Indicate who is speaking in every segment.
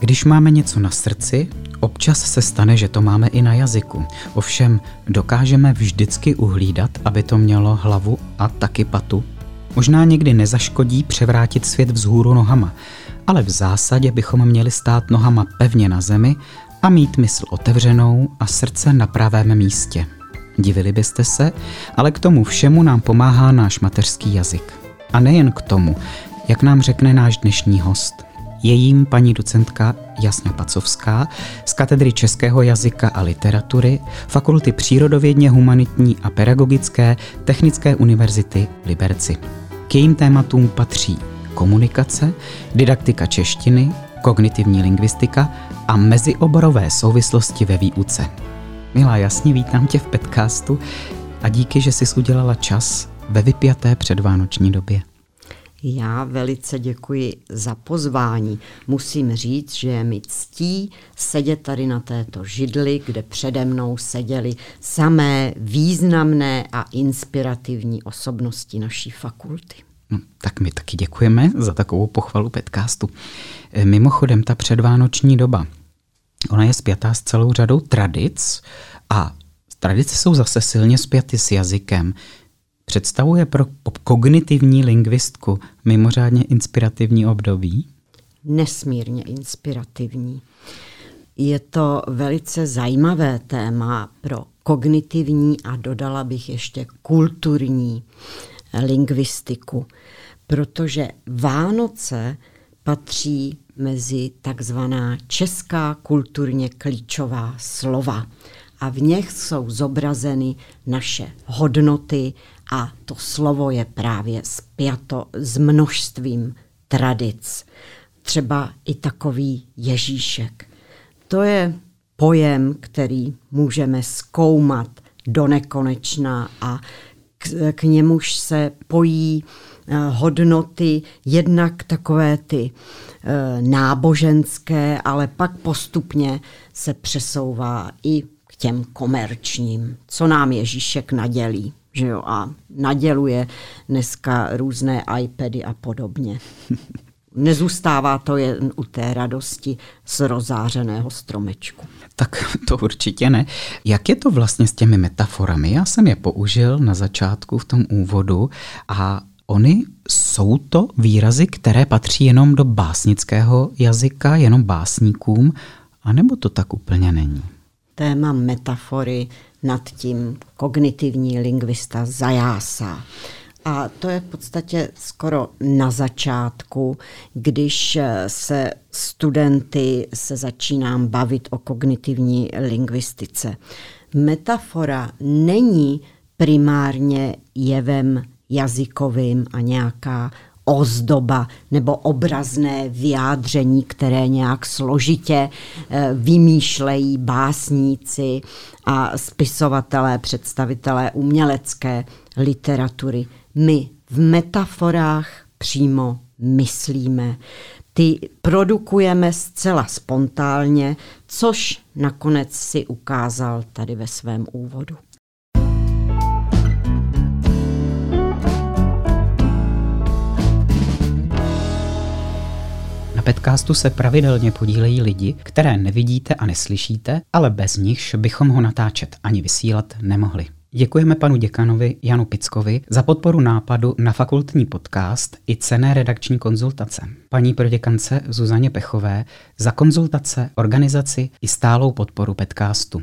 Speaker 1: Když máme něco na srdci, občas se stane, že to máme i na jazyku. Ovšem, dokážeme vždycky uhlídat, aby to mělo hlavu a taky patu. Možná někdy nezaškodí převrátit svět vzhůru nohama, ale v zásadě bychom měli stát nohama pevně na zemi a mít mysl otevřenou a srdce na pravém místě. Divili byste se, ale k tomu všemu nám pomáhá náš mateřský jazyk. A nejen k tomu, jak nám řekne náš dnešní host. Je jím paní docentka Jasna Pacovská z katedry českého jazyka a literatury Fakulty přírodovědně humanitní a pedagogické Technické univerzity v Liberci. K jejím tématům patří komunikace, didaktika češtiny, kognitivní lingvistika a mezioborové souvislosti ve výuce. Milá, jasně vítám tě v podcastu a díky, že jsi udělala čas ve vypjaté předvánoční době.
Speaker 2: Já velice děkuji za pozvání. Musím říct, že je mi ctí sedět tady na této židli, kde přede mnou seděly samé významné a inspirativní osobnosti naší fakulty.
Speaker 1: No, tak my taky děkujeme za takovou pochvalu podcastu. E, mimochodem, ta předvánoční doba, ona je spjatá s celou řadou tradic a tradice jsou zase silně spjaty s jazykem. Představuje pro kognitivní lingvistku mimořádně inspirativní období?
Speaker 2: Nesmírně inspirativní. Je to velice zajímavé téma pro kognitivní a dodala bych ještě kulturní lingvistiku, protože Vánoce patří mezi takzvaná česká kulturně klíčová slova a v nich jsou zobrazeny naše hodnoty a to slovo je právě spjato s množstvím tradic. Třeba i takový Ježíšek. To je pojem, který můžeme zkoumat do nekonečna a k, k němuž se pojí eh, hodnoty, jednak takové ty eh, náboženské, ale pak postupně se přesouvá i k těm komerčním, co nám Ježíšek nadělí. Že jo, a naděluje dneska různé iPady a podobně. Nezůstává to jen u té radosti z rozářeného stromečku.
Speaker 1: Tak to určitě ne. Jak je to vlastně s těmi metaforami? Já jsem je použil na začátku v tom úvodu a Oni jsou to výrazy, které patří jenom do básnického jazyka, jenom básníkům, anebo to tak úplně není?
Speaker 2: Téma metafory nad tím kognitivní lingvista zajásá. A to je v podstatě skoro na začátku, když se studenty se začínám bavit o kognitivní lingvistice. Metafora není primárně jevem jazykovým a nějaká ozdoba nebo obrazné vyjádření, které nějak složitě eh, vymýšlejí básníci a spisovatelé, představitelé umělecké literatury. My v metaforách přímo myslíme. Ty produkujeme zcela spontánně, což nakonec si ukázal tady ve svém úvodu.
Speaker 1: Podcastu se pravidelně podílejí lidi, které nevidíte a neslyšíte, ale bez nichž bychom ho natáčet ani vysílat nemohli. Děkujeme panu děkanovi Janu Pickovi za podporu nápadu na fakultní podcast i cené redakční konzultace. Paní proděkance Zuzaně Pechové za konzultace, organizaci i stálou podporu podcastu.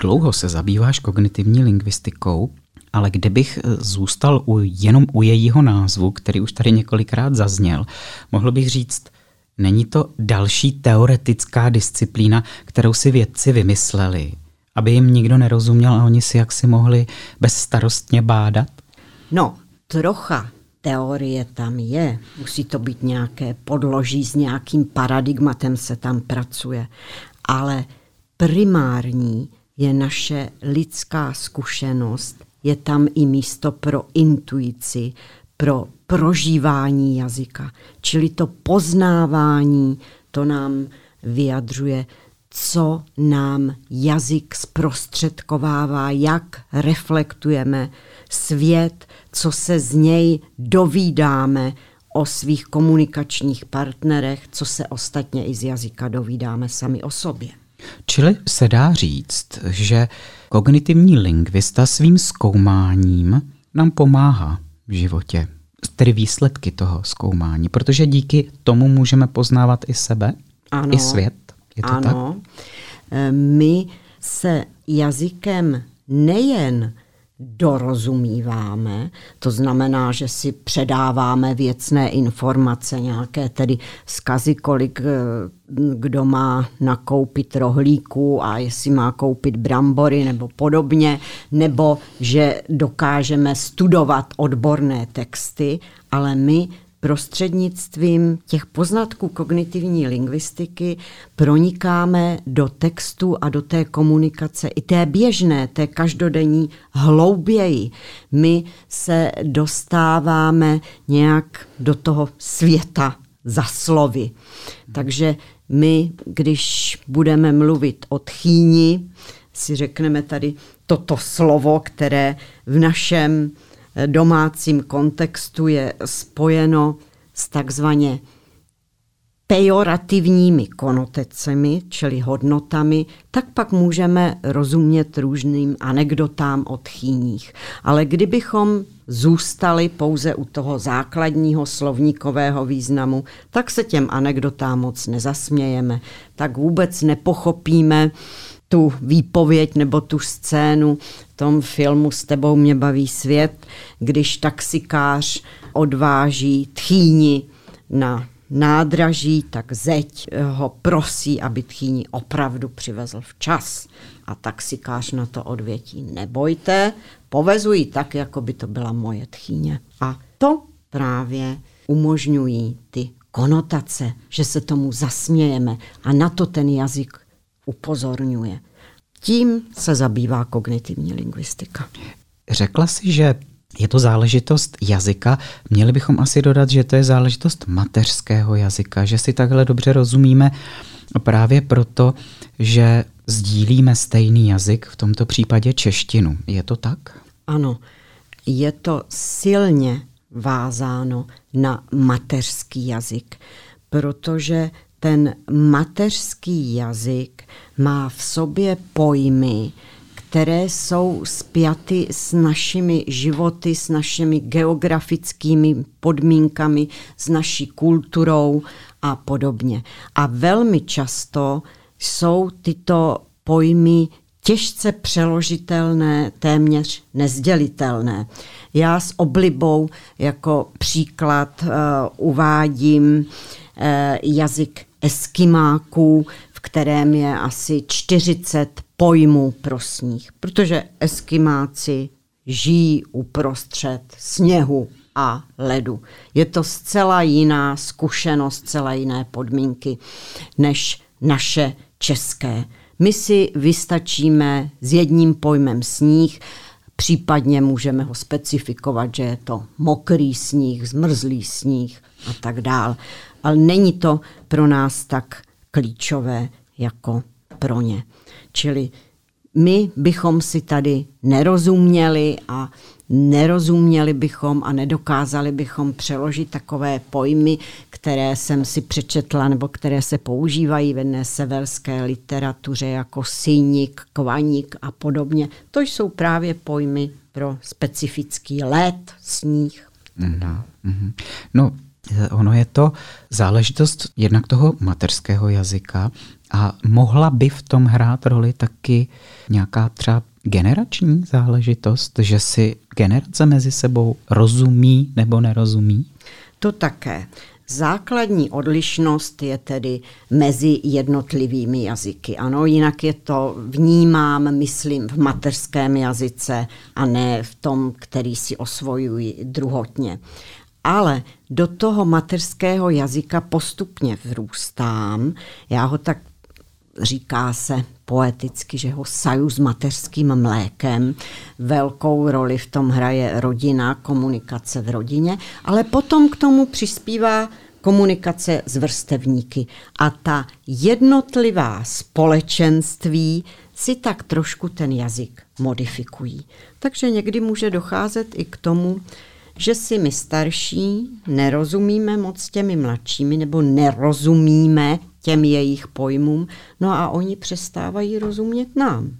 Speaker 1: Dlouho se zabýváš kognitivní lingvistikou ale kdybych eh, zůstal u, jenom u jejího názvu, který už tady několikrát zazněl, mohl bych říct, není to další teoretická disciplína, kterou si vědci vymysleli, aby jim nikdo nerozuměl a oni si jaksi mohli bezstarostně bádat?
Speaker 2: No, trocha teorie tam je, musí to být nějaké podloží, s nějakým paradigmatem se tam pracuje, ale primární je naše lidská zkušenost, je tam i místo pro intuici, pro prožívání jazyka. Čili to poznávání, to nám vyjadřuje, co nám jazyk zprostředkovává, jak reflektujeme svět, co se z něj dovídáme o svých komunikačních partnerech, co se ostatně i z jazyka dovídáme sami o sobě.
Speaker 1: Čili se dá říct, že kognitivní lingvista svým zkoumáním nám pomáhá v životě, tedy výsledky toho zkoumání, protože díky tomu můžeme poznávat i sebe, ano, i svět. Je to ano. tak?
Speaker 2: E, my se jazykem nejen dorozumíváme, to znamená, že si předáváme věcné informace, nějaké tedy zkazy, kolik eh, kdo má nakoupit rohlíku a jestli má koupit brambory nebo podobně, nebo že dokážeme studovat odborné texty, ale my prostřednictvím těch poznatků kognitivní lingvistiky pronikáme do textu a do té komunikace, i té běžné, té každodenní hlouběji. My se dostáváme nějak do toho světa za slovy. Takže my, když budeme mluvit o tchýni, si řekneme tady toto slovo, které v našem domácím kontextu je spojeno s takzvaně pejorativními konotecemi, čili hodnotami, tak pak můžeme rozumět různým anekdotám o tchýních. Ale kdybychom zůstali pouze u toho základního slovníkového významu, tak se těm anekdotám moc nezasmějeme, tak vůbec nepochopíme, tu výpověď nebo tu scénu tom filmu S tebou mě baví svět, když taxikář odváží tchýni na nádraží, tak zeď ho prosí, aby tchýni opravdu přivezl včas. A taxikář na to odvětí, nebojte, povezuji tak, jako by to byla moje tchýně. A to právě umožňují ty konotace, že se tomu zasmějeme a na to ten jazyk upozorňuje. Tím se zabývá kognitivní lingvistika.
Speaker 1: Řekla si, že je to záležitost jazyka. Měli bychom asi dodat, že to je záležitost mateřského jazyka, že si takhle dobře rozumíme právě proto, že sdílíme stejný jazyk, v tomto případě češtinu. Je to tak?
Speaker 2: Ano, je to silně vázáno na mateřský jazyk, protože ten mateřský jazyk má v sobě pojmy, které jsou spjaty s našimi životy, s našimi geografickými podmínkami, s naší kulturou a podobně. A velmi často jsou tyto pojmy těžce přeložitelné, téměř nezdělitelné. Já s oblibou jako příklad uh, uvádím uh, jazyk eskimáků, kterém je asi 40 pojmů pro sníh, protože eskimáci žijí uprostřed sněhu a ledu. Je to zcela jiná zkušenost, zcela jiné podmínky než naše české. My si vystačíme s jedním pojmem sníh, případně můžeme ho specifikovat, že je to mokrý sníh, zmrzlý sníh a tak dál ale není to pro nás tak klíčové jako pro ně. Čili my bychom si tady nerozuměli a nerozuměli bychom a nedokázali bychom přeložit takové pojmy, které jsem si přečetla nebo které se používají v jedné severské literatuře jako syník, kvaník a podobně. To jsou právě pojmy pro specifický let, sníh.
Speaker 1: Mm-hmm. No, Ono je to záležitost jednak toho mateřského jazyka a mohla by v tom hrát roli taky nějaká třeba generační záležitost, že si generace mezi sebou rozumí nebo nerozumí?
Speaker 2: To také. Základní odlišnost je tedy mezi jednotlivými jazyky. Ano, jinak je to vnímám, myslím, v mateřském jazyce a ne v tom, který si osvojují druhotně ale do toho mateřského jazyka postupně vrůstám. Já ho tak říká se poeticky, že ho saju s mateřským mlékem. Velkou roli v tom hraje rodina, komunikace v rodině, ale potom k tomu přispívá komunikace s vrstevníky. A ta jednotlivá společenství si tak trošku ten jazyk modifikují. Takže někdy může docházet i k tomu, že si my starší nerozumíme moc těmi mladšími nebo nerozumíme těm jejich pojmům, no a oni přestávají rozumět nám.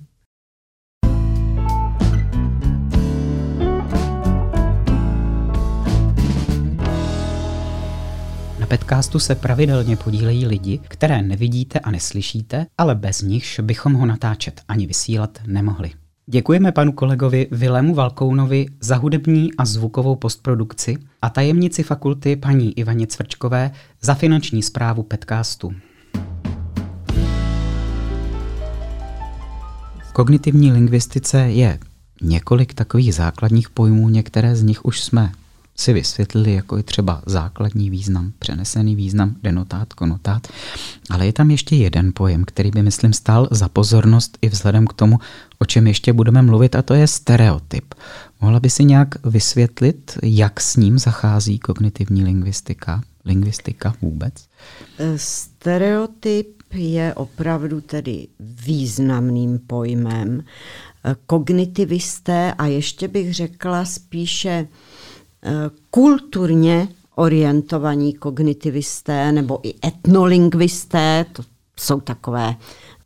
Speaker 1: Na podcastu se pravidelně podílejí lidi, které nevidíte a neslyšíte, ale bez nichž bychom ho natáčet ani vysílat nemohli. Děkujeme panu kolegovi Vilému Valkounovi za hudební a zvukovou postprodukci a tajemnici fakulty paní Ivaně Cvrčkové za finanční zprávu podcastu. V kognitivní lingvistice je několik takových základních pojmů, některé z nich už jsme si vysvětlili, jako je třeba základní význam, přenesený význam, denotát, konotát. Ale je tam ještě jeden pojem, který by, myslím, stál za pozornost i vzhledem k tomu, o čem ještě budeme mluvit, a to je stereotyp. Mohla by si nějak vysvětlit, jak s ním zachází kognitivní lingvistika, lingvistika vůbec?
Speaker 2: Stereotyp je opravdu tedy významným pojmem. Kognitivisté a ještě bych řekla spíše kulturně orientovaní kognitivisté nebo i etnolingvisté, to jsou takové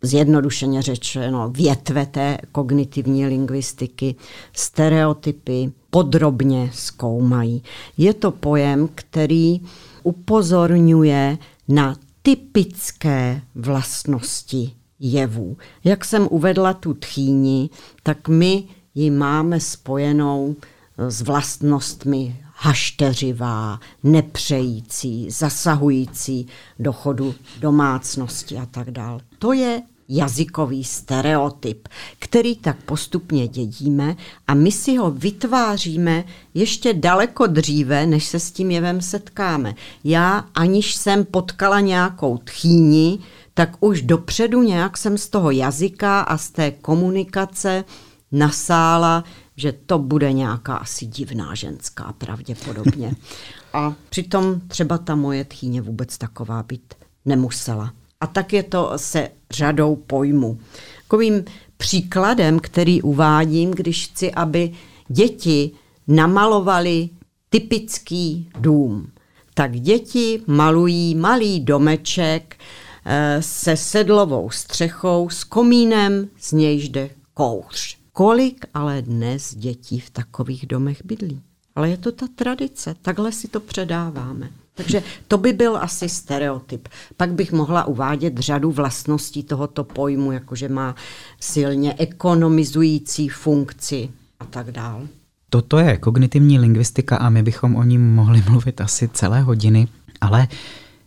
Speaker 2: zjednodušeně řečeno větve té kognitivní lingvistiky, stereotypy podrobně zkoumají. Je to pojem, který upozorňuje na typické vlastnosti jevů. Jak jsem uvedla tu tchýni, tak my ji máme spojenou s vlastnostmi hašteřivá, nepřející, zasahující do chodu domácnosti a tak dále. To je jazykový stereotyp, který tak postupně dědíme a my si ho vytváříme ještě daleko dříve, než se s tím jevem setkáme. Já, aniž jsem potkala nějakou tchýni, tak už dopředu nějak jsem z toho jazyka a z té komunikace nasála že to bude nějaká asi divná ženská pravděpodobně. A přitom třeba ta moje tchýně vůbec taková být nemusela. A tak je to se řadou pojmů. Takovým příkladem, který uvádím, když chci, aby děti namalovali typický dům, tak děti malují malý domeček eh, se sedlovou střechou, s komínem, z nějž jde kouř. Kolik ale dnes dětí v takových domech bydlí? Ale je to ta tradice, takhle si to předáváme. Takže to by byl asi stereotyp. Pak bych mohla uvádět řadu vlastností tohoto pojmu, jakože má silně ekonomizující funkci a tak dále.
Speaker 1: Toto je kognitivní lingvistika a my bychom o ní mohli mluvit asi celé hodiny, ale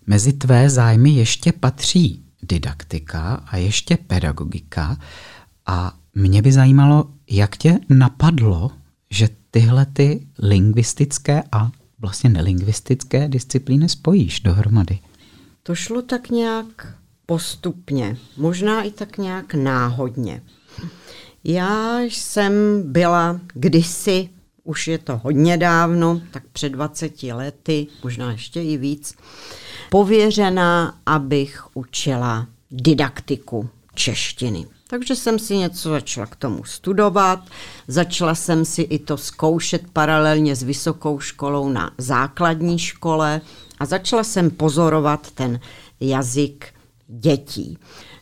Speaker 1: mezi tvé zájmy ještě patří didaktika a ještě pedagogika a mě by zajímalo, jak tě napadlo, že tyhle ty lingvistické a vlastně nelingvistické disciplíny spojíš dohromady.
Speaker 2: To šlo tak nějak postupně, možná i tak nějak náhodně. Já jsem byla kdysi, už je to hodně dávno, tak před 20 lety, možná ještě i víc, pověřena, abych učila didaktiku češtiny. Takže jsem si něco začala k tomu studovat, začala jsem si i to zkoušet paralelně s vysokou školou na základní škole a začala jsem pozorovat ten jazyk dětí.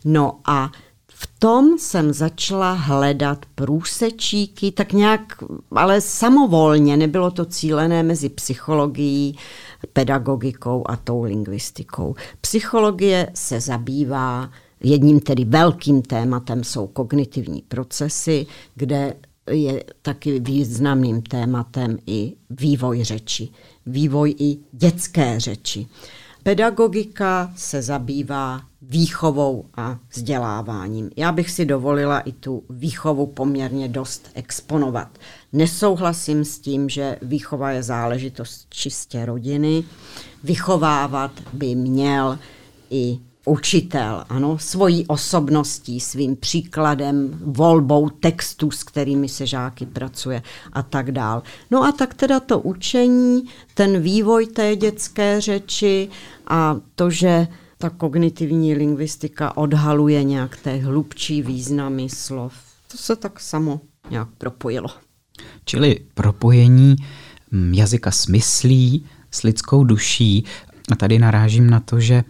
Speaker 2: No a v tom jsem začala hledat průsečíky, tak nějak, ale samovolně, nebylo to cílené mezi psychologií, pedagogikou a tou lingvistikou. Psychologie se zabývá Jedním tedy velkým tématem jsou kognitivní procesy, kde je taky významným tématem i vývoj řeči, vývoj i dětské řeči. pedagogika se zabývá výchovou a vzděláváním. Já bych si dovolila i tu výchovu poměrně dost exponovat. Nesouhlasím s tím, že výchova je záležitost čistě rodiny. Vychovávat by měl i učitel, ano, svojí osobností, svým příkladem, volbou textů, s kterými se žáky pracuje a tak dál. No a tak teda to učení, ten vývoj té dětské řeči a to, že ta kognitivní lingvistika odhaluje nějak té hlubčí významy slov. To se tak samo nějak propojilo.
Speaker 1: Čili propojení mm, jazyka s myslí, s lidskou duší. A tady narážím na to, že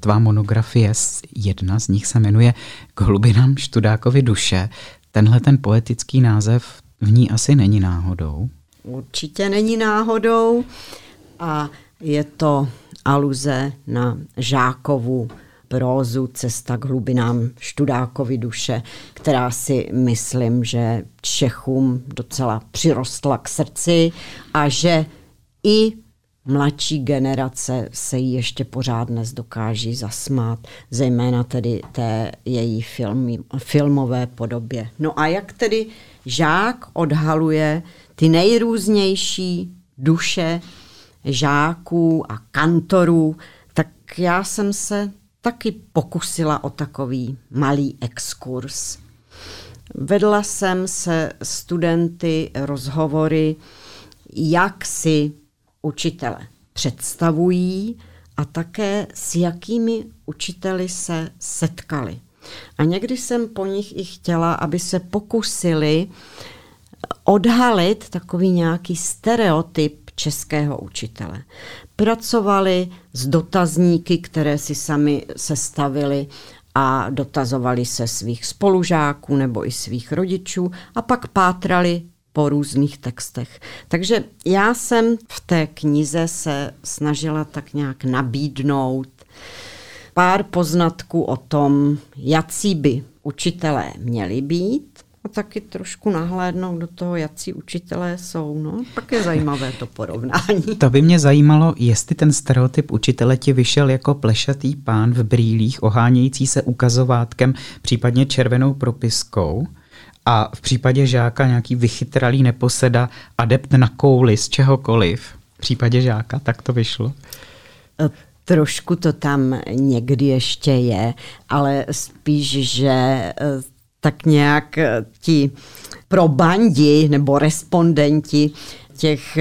Speaker 1: tvá monografie, jedna z nich se jmenuje K hlubinám Študákovi duše. Tenhle ten poetický název v ní asi není náhodou.
Speaker 2: Určitě není náhodou a je to aluze na Žákovu prózu Cesta k hlubinám Študákovi duše, která si myslím, že Čechům docela přirostla k srdci a že i mladší generace se jí ještě pořád dnes dokáží zasmát, zejména tedy té její filmy, filmové podobě. No a jak tedy žák odhaluje ty nejrůznější duše žáků a kantorů, tak já jsem se taky pokusila o takový malý exkurs. Vedla jsem se studenty rozhovory, jak si učitele představují a také s jakými učiteli se setkali. A někdy jsem po nich i chtěla, aby se pokusili odhalit takový nějaký stereotyp českého učitele. Pracovali s dotazníky, které si sami sestavili a dotazovali se svých spolužáků nebo i svých rodičů a pak pátrali po různých textech. Takže já jsem v té knize se snažila tak nějak nabídnout pár poznatků o tom, jací by učitelé měli být a taky trošku nahlédnout do toho, jaký učitelé jsou. No, pak je zajímavé to porovnání.
Speaker 1: To by mě zajímalo, jestli ten stereotyp učitele ti vyšel jako plešatý pán v brýlích, ohánějící se ukazovátkem, případně červenou propiskou, a v případě žáka nějaký vychytralý neposeda, adept na kouli z čehokoliv. V případě žáka tak to vyšlo?
Speaker 2: E, trošku to tam někdy ještě je, ale spíš, že e, tak nějak eh, ti probandi nebo respondenti těch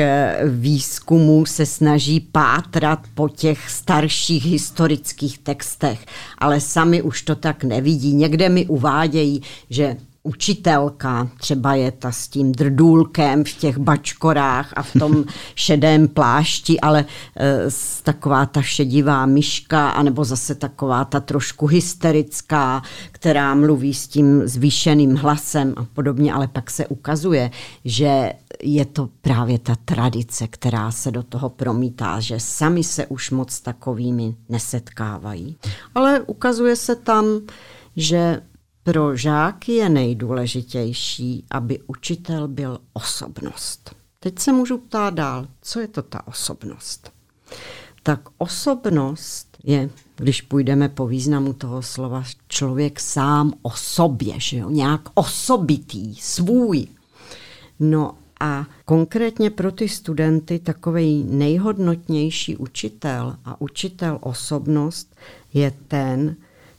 Speaker 2: výzkumů se snaží pátrat po těch starších historických textech, ale sami už to tak nevidí. Někde mi uvádějí, že učitelka, třeba je ta s tím drdůlkem v těch bačkorách a v tom šedém plášti, ale e, taková ta šedivá myška, anebo zase taková ta trošku hysterická, která mluví s tím zvýšeným hlasem a podobně, ale pak se ukazuje, že je to právě ta tradice, která se do toho promítá, že sami se už moc takovými nesetkávají. Ale ukazuje se tam, že pro žáky je nejdůležitější, aby učitel byl osobnost. Teď se můžu ptát dál, co je to ta osobnost? Tak osobnost je, když půjdeme po významu toho slova, člověk sám o sobě, že jo? nějak osobitý, svůj. No a konkrétně pro ty studenty takový nejhodnotnější učitel a učitel osobnost je ten,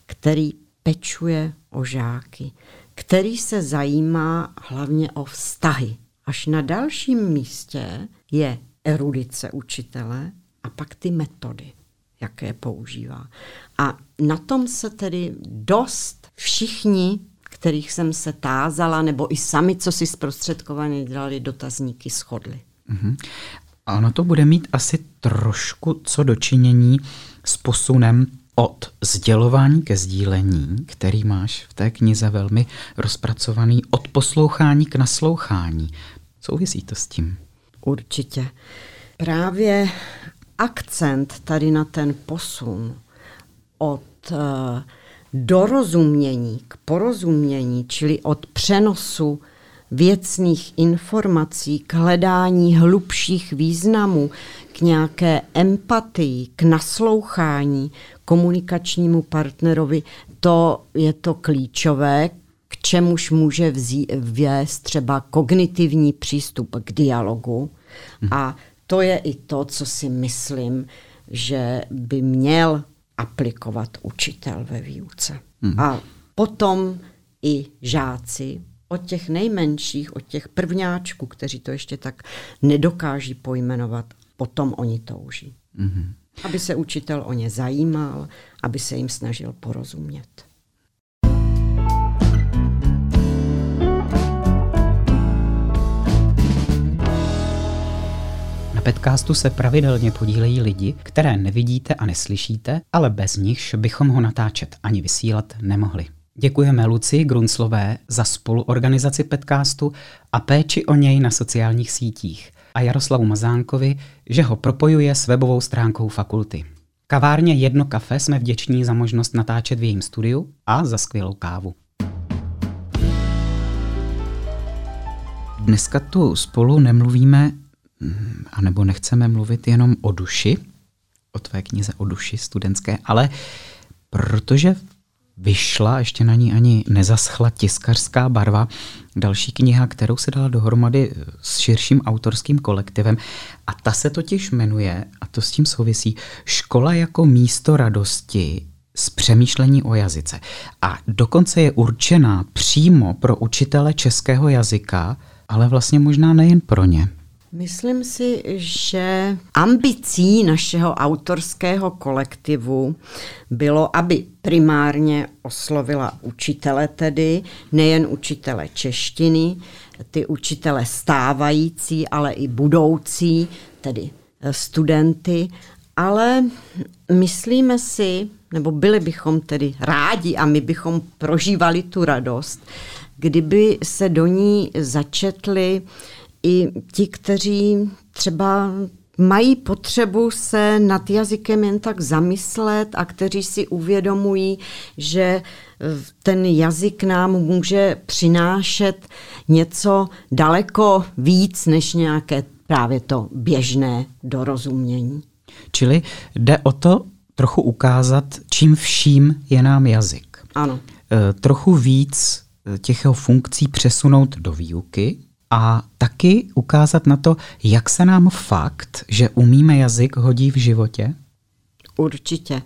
Speaker 2: který pečuje o žáky, který se zajímá hlavně o vztahy. Až na dalším místě je erudice učitele a pak ty metody, jaké používá. A na tom se tedy dost všichni, kterých jsem se tázala, nebo i sami, co si zprostředkovaně dělali dotazníky, shodli. Mm-hmm.
Speaker 1: A ono to bude mít asi trošku co dočinění s posunem od sdělování ke sdílení, který máš v té knize velmi rozpracovaný, od poslouchání k naslouchání. Souvisí to s tím?
Speaker 2: Určitě. Právě akcent tady na ten posun od uh, dorozumění k porozumění, čili od přenosu věcných informací, k hledání hlubších významů, k nějaké empatii, k naslouchání komunikačnímu partnerovi, to je to klíčové, k čemuž může vzí, vést třeba kognitivní přístup k dialogu. A to je i to, co si myslím, že by měl aplikovat učitel ve výuce. Hmm. A potom i žáci od těch nejmenších, od těch prvňáčků, kteří to ještě tak nedokáží pojmenovat, potom oni touží. Hmm. Aby se učitel o ně zajímal, aby se jim snažil porozumět.
Speaker 1: podcastu se pravidelně podílejí lidi, které nevidíte a neslyšíte, ale bez nichž bychom ho natáčet ani vysílat nemohli. Děkujeme Luci Grunslové za spoluorganizaci podcastu a péči o něj na sociálních sítích a Jaroslavu Mazánkovi, že ho propojuje s webovou stránkou fakulty. Kavárně Jedno kafe jsme vděční za možnost natáčet v jejím studiu a za skvělou kávu. Dneska tu spolu nemluvíme anebo nechceme mluvit jenom o duši, o tvé knize o duši studentské, ale protože vyšla, ještě na ní ani nezaschla tiskařská barva, další kniha, kterou se dala dohromady s širším autorským kolektivem a ta se totiž jmenuje, a to s tím souvisí, Škola jako místo radosti z přemýšlení o jazyce. A dokonce je určená přímo pro učitele českého jazyka, ale vlastně možná nejen pro ně.
Speaker 2: Myslím si, že ambicí našeho autorského kolektivu bylo, aby primárně oslovila učitele tedy, nejen učitele češtiny, ty učitele stávající, ale i budoucí, tedy studenty, ale myslíme si, nebo byli bychom tedy rádi a my bychom prožívali tu radost, kdyby se do ní začetli i ti, kteří třeba mají potřebu se nad jazykem jen tak zamyslet a kteří si uvědomují, že eh, ten jazyk nám může přinášet něco daleko víc než nějaké právě to běžné dorozumění.
Speaker 1: Čili jde o to trochu ukázat, čím vším je nám jazyk.
Speaker 2: Ano.
Speaker 1: E, trochu víc eh, těch jeho funkcí přesunout do výuky, a taky ukázat na to, jak se nám fakt, že umíme jazyk, hodí v životě?
Speaker 2: Určitě.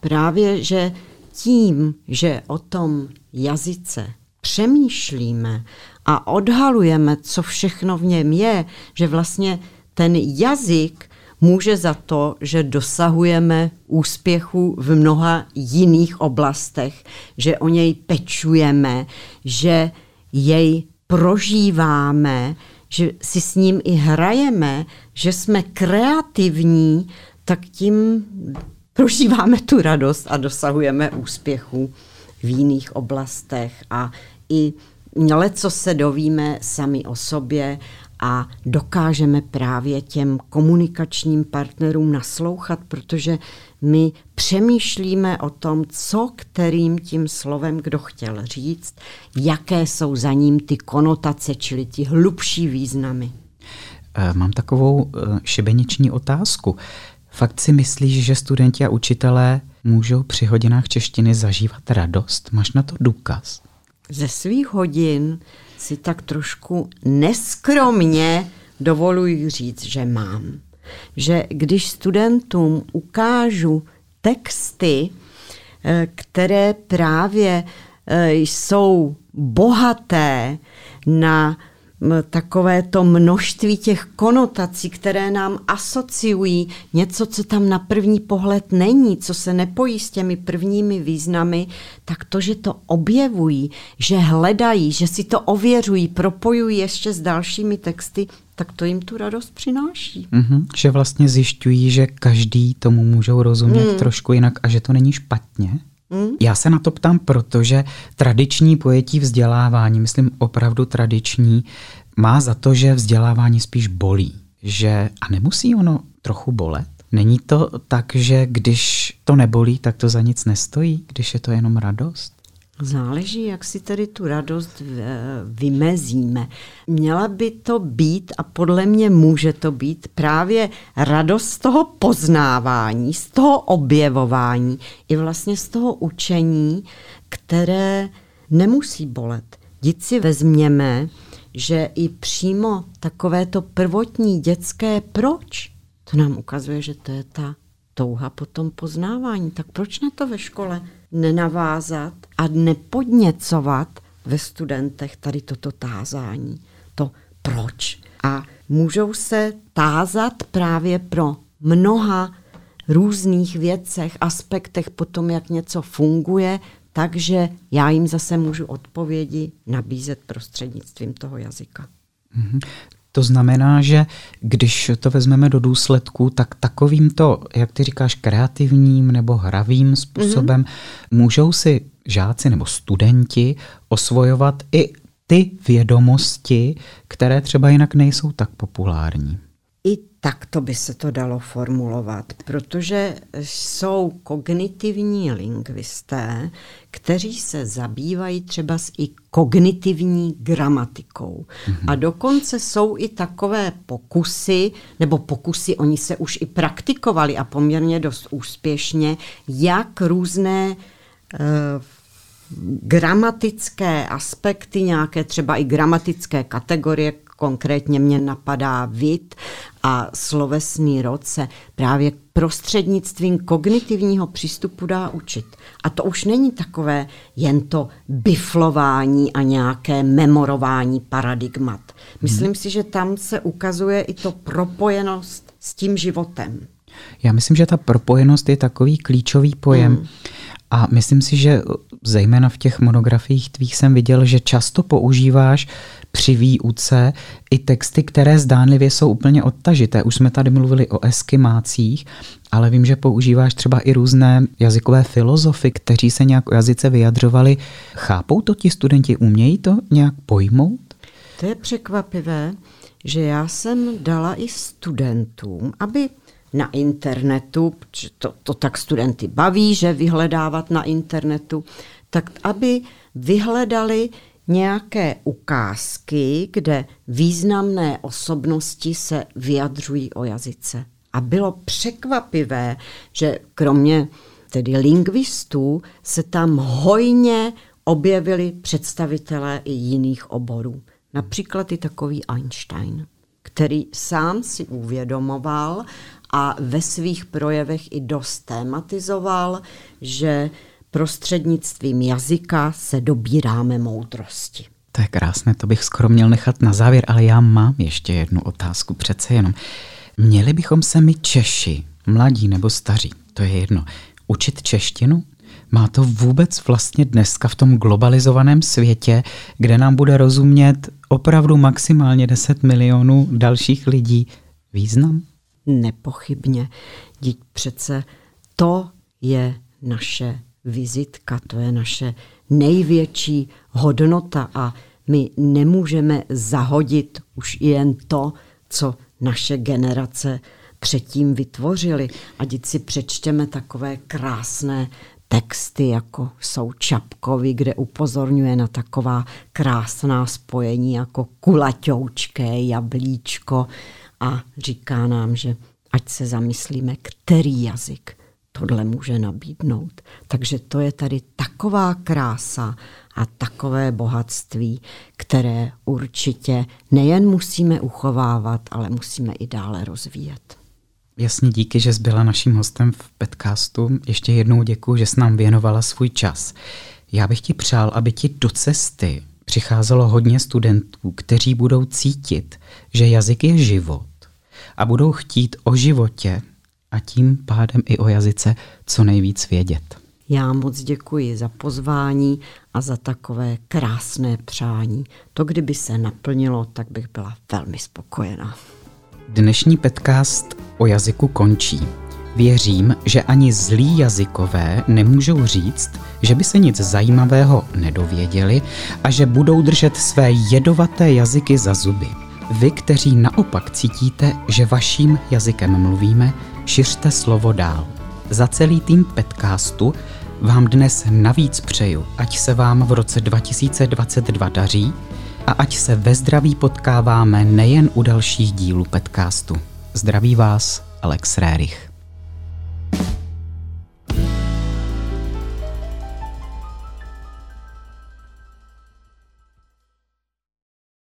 Speaker 2: Právě, že tím, že o tom jazyce přemýšlíme a odhalujeme, co všechno v něm je, že vlastně ten jazyk může za to, že dosahujeme úspěchu v mnoha jiných oblastech, že o něj pečujeme, že jej prožíváme, že si s ním i hrajeme, že jsme kreativní, tak tím prožíváme tu radost a dosahujeme úspěchu v jiných oblastech. A i co se dovíme sami o sobě a dokážeme právě těm komunikačním partnerům naslouchat, protože my přemýšlíme o tom, co kterým tím slovem kdo chtěl říct, jaké jsou za ním ty konotace, čili ty hlubší významy.
Speaker 1: Eh, mám takovou eh, šibeniční otázku. Fakt si myslíš, že studenti a učitelé můžou při hodinách češtiny zažívat radost? Máš na to důkaz?
Speaker 2: Ze svých hodin si tak trošku neskromně dovoluji říct, že mám. Že když studentům ukážu texty, eh, které právě eh, jsou bohaté na takové to množství těch konotací, které nám asociují něco, co tam na první pohled není, co se nepojí s těmi prvními významy, tak to, že to objevují, že hledají, že si to ověřují, propojují ještě s dalšími texty, tak to jim tu radost přináší.
Speaker 1: Mm-hmm, že vlastně zjišťují, že každý tomu můžou rozumět mm. trošku jinak a že to není špatně. Hmm? Já se na to ptám, protože tradiční pojetí vzdělávání, myslím opravdu tradiční, má za to, že vzdělávání spíš bolí. Že, a nemusí ono trochu bolet? Není to tak, že když to nebolí, tak to za nic nestojí, když je to jenom radost?
Speaker 2: Záleží, jak si tedy tu radost eh, vymezíme. Měla by to být, a podle mě může to být, právě radost z toho poznávání, z toho objevování, i vlastně z toho učení, které nemusí bolet. Dít si vezměme, že i přímo takové to prvotní dětské proč, to nám ukazuje, že to je ta touha po tom poznávání. Tak proč na to ve škole nenavázat a nepodněcovat ve studentech tady toto tázání? To proč? A můžou se tázat právě pro mnoha různých věcech, aspektech potom, jak něco funguje, takže já jim zase můžu odpovědi nabízet prostřednictvím toho jazyka.
Speaker 1: To znamená, že když to vezmeme do důsledku, tak takovýmto, jak ty říkáš, kreativním nebo hravým způsobem mm-hmm. můžou si žáci nebo studenti osvojovat i ty vědomosti, které třeba jinak nejsou tak populární.
Speaker 2: I takto by se to dalo formulovat, protože jsou kognitivní lingvisté, kteří se zabývají třeba s i kognitivní gramatikou. Mm-hmm. A dokonce jsou i takové pokusy, nebo pokusy, oni se už i praktikovali a poměrně dost úspěšně, jak různé uh, gramatické aspekty, nějaké třeba i gramatické kategorie, konkrétně mě napadá vid a slovesný rod se právě prostřednictvím kognitivního přístupu dá učit. A to už není takové jen to biflování a nějaké memorování paradigmat. Myslím hmm. si, že tam se ukazuje i to propojenost s tím životem.
Speaker 1: Já myslím, že ta propojenost je takový klíčový pojem. Hmm. A myslím si, že zejména v těch monografiích tvých jsem viděl, že často používáš při výuce i texty, které zdánlivě jsou úplně odtažité. Už jsme tady mluvili o eskimácích, ale vím, že používáš třeba i různé jazykové filozofy, kteří se nějak o jazyce vyjadřovali. Chápou to ti studenti, umějí to nějak pojmout?
Speaker 2: To je překvapivé, že já jsem dala i studentům, aby na internetu, to, to tak studenty baví, že vyhledávat na internetu, tak aby vyhledali nějaké ukázky, kde významné osobnosti se vyjadřují o jazyce. A bylo překvapivé, že kromě tedy lingvistů se tam hojně objevili představitelé i jiných oborů. Například i takový Einstein, který sám si uvědomoval a ve svých projevech i dost tématizoval, že prostřednictvím jazyka se dobíráme moudrosti.
Speaker 1: To je krásné, to bych skoro měl nechat na závěr, ale já mám ještě jednu otázku přece jenom. Měli bychom se my Češi, mladí nebo staří, to je jedno, učit češtinu? Má to vůbec vlastně dneska v tom globalizovaném světě, kde nám bude rozumět opravdu maximálně 10 milionů dalších lidí, význam?
Speaker 2: Nepochybně. Dít přece to je naše vizitka, to je naše největší hodnota a my nemůžeme zahodit už jen to, co naše generace předtím vytvořili. A teď si přečtěme takové krásné texty, jako jsou Čapkovi, kde upozorňuje na taková krásná spojení jako kulaťoučké jablíčko a říká nám, že ať se zamyslíme, který jazyk tohle může nabídnout. Takže to je tady taková krása a takové bohatství, které určitě nejen musíme uchovávat, ale musíme i dále rozvíjet.
Speaker 1: Jasně díky, že jsi byla naším hostem v podcastu. Ještě jednou děkuji, že jsi nám věnovala svůj čas. Já bych ti přál, aby ti do cesty přicházelo hodně studentů, kteří budou cítit, že jazyk je život a budou chtít o životě a tím pádem i o jazyce co nejvíc vědět.
Speaker 2: Já moc děkuji za pozvání a za takové krásné přání. To, kdyby se naplnilo, tak bych byla velmi spokojená.
Speaker 1: Dnešní podcast o jazyku končí. Věřím, že ani zlí jazykové nemůžou říct, že by se nic zajímavého nedověděli a že budou držet své jedovaté jazyky za zuby. Vy, kteří naopak cítíte, že vaším jazykem mluvíme, šiřte slovo dál. Za celý tým podcastu vám dnes navíc přeju, ať se vám v roce 2022 daří a ať se ve zdraví potkáváme nejen u dalších dílů podcastu. Zdraví vás Alex Rérich.